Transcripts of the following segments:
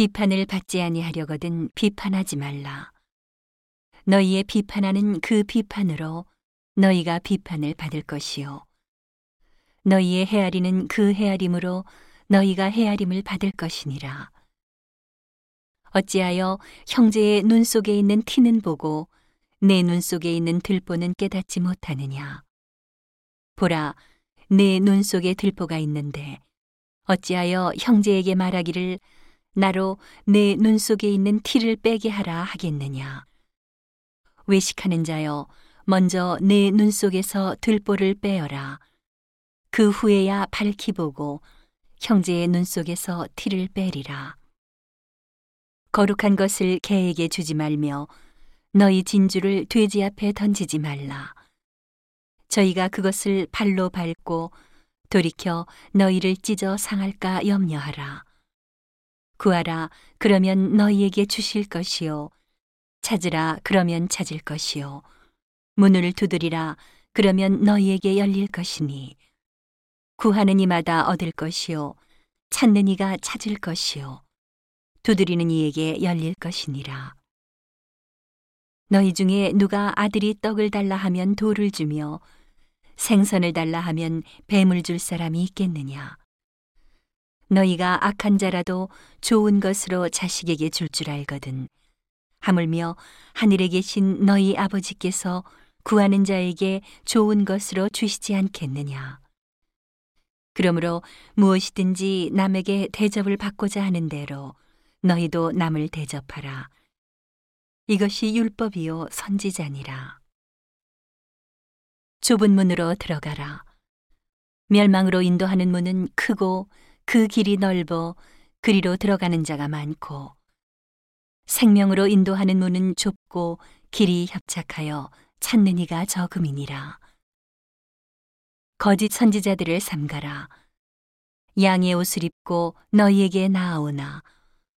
비판을 받지 아니하려거든 비판하지 말라. 너희의 비판하는 그 비판으로 너희가 비판을 받을 것이요. 너희의 헤아리는 그 헤아림으로 너희가 헤아림을 받을 것이니라. 어찌하여 형제의 눈 속에 있는 티는 보고 내 눈 속에 있는 들보는 깨닫지 못하느냐. 보라, 내 눈 속에 들보가 있는데 어찌하여 형제에게 말하기를 나로 내 눈 속에 있는 티를 빼게 하라 하겠느냐. 외식하는 자여, 먼저 내 눈 속에서 들보를 빼어라. 그 후에야 밝히 보고 형제의 눈 속에서 티를 빼리라. 거룩한 것을 개에게 주지 말며 너희 진주를 돼지 앞에 던지지 말라. 저희가 그것을 발로 밟고 돌이켜 너희를 찢어 상할까 염려하라. 구하라, 그러면 너희에게 주실 것이요. 찾으라, 그러면 찾을 것이요. 문을 두드리라, 그러면 너희에게 열릴 것이니. 구하는 이마다 얻을 것이요. 찾는 이가 찾을 것이요. 두드리는 이에게 열릴 것이니라. 너희 중에 누가 아들이 떡을 달라 하면 돌을 주며 생선을 달라 하면 뱀을 줄 사람이 있겠느냐? 너희가 악한 자라도 좋은 것으로 자식에게 줄줄 알거든. 하물며 하늘에 계신 너희 아버지께서 구하는 자에게 좋은 것으로 주시지 않겠느냐? 그러므로 무엇이든지 남에게 대접을 받고자 하는 대로 너희도 남을 대접하라. 이것이 율법이요 선지자니라. 좁은 문으로 들어가라. 멸망으로 인도하는 문은 크고 그 길이 넓어 그리로 들어가는 자가 많고 생명으로 인도하는 문은 좁고 길이 협착하여 찾는 이가 적음이니라. 거짓 선지자들을 삼가라. 양의 옷을 입고 너희에게 나아오나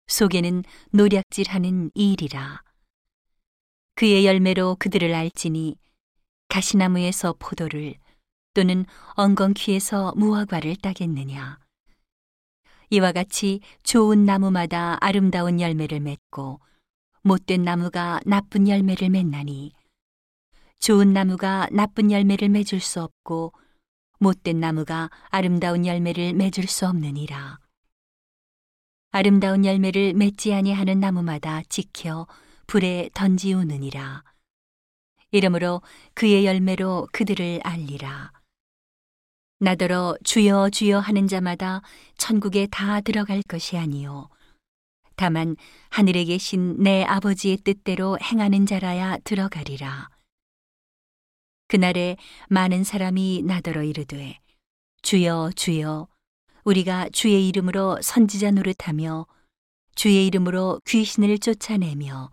속에는 노략질하는 일이라. 그의 열매로 그들을 알지니 가시나무에서 포도를 또는 엉겅퀴에서 무화과를 따겠느냐. 이와 같이 좋은 나무마다 아름다운 열매를 맺고 못된 나무가 나쁜 열매를 맺나니 좋은 나무가 나쁜 열매를 맺을 수 없고 못된 나무가 아름다운 열매를 맺을 수 없느니라. 아름다운 열매를 맺지 아니하는 나무마다 지켜 불에 던지우느니라. 이러므로 그의 열매로 그들을 알리라. 나더러 주여 주여 하는 자마다 천국에 다 들어갈 것이 아니요. 다만 하늘에 계신 내 아버지의 뜻대로 행하는 자라야 들어가리라. 그날에 많은 사람이 나더러 이르되 주여 주여 우리가 주의 이름으로 선지자 노릇하며 주의 이름으로 귀신을 쫓아내며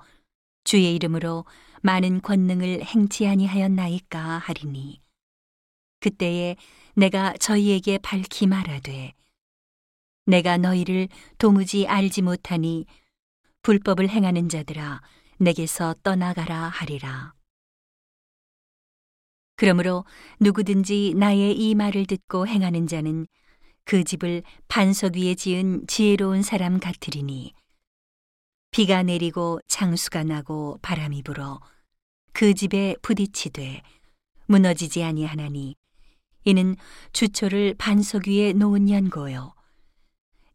주의 이름으로 많은 권능을 행치 아니하였나이까 하리니 그때에 내가 저희에게 밝히 말하되 내가 너희를 도무지 알지 못하니 불법을 행하는 자들아 내게서 떠나가라 하리라. 그러므로 누구든지 나의 이 말을 듣고 행하는 자는 그 집을 반석 위에 지은 지혜로운 사람 같으리니 비가 내리고 장수가 나고 바람이 불어 그 집에 부딪히되 무너지지 아니하나니 이는 주초를 반석 위에 놓은 연고요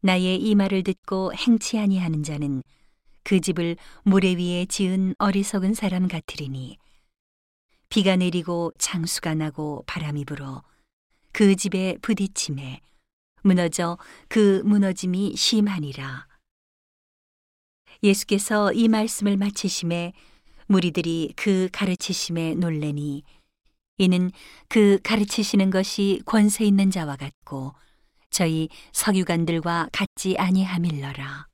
나의 이 말을 듣고 행치 아니하는 자는 그 집을 모래 위에 지은 어리석은 사람 같으리니 비가 내리고 장수가 나고 바람이 불어 그 집에 부딪힘에 무너져 그 무너짐이 심하니라. 예수께서 이 말씀을 마치심에 무리들이 그 가르치심에 놀래니 이는 그 가르치시는 것이 권세 있는 자와 같고 저희 석유관들과 같지 아니함일러라.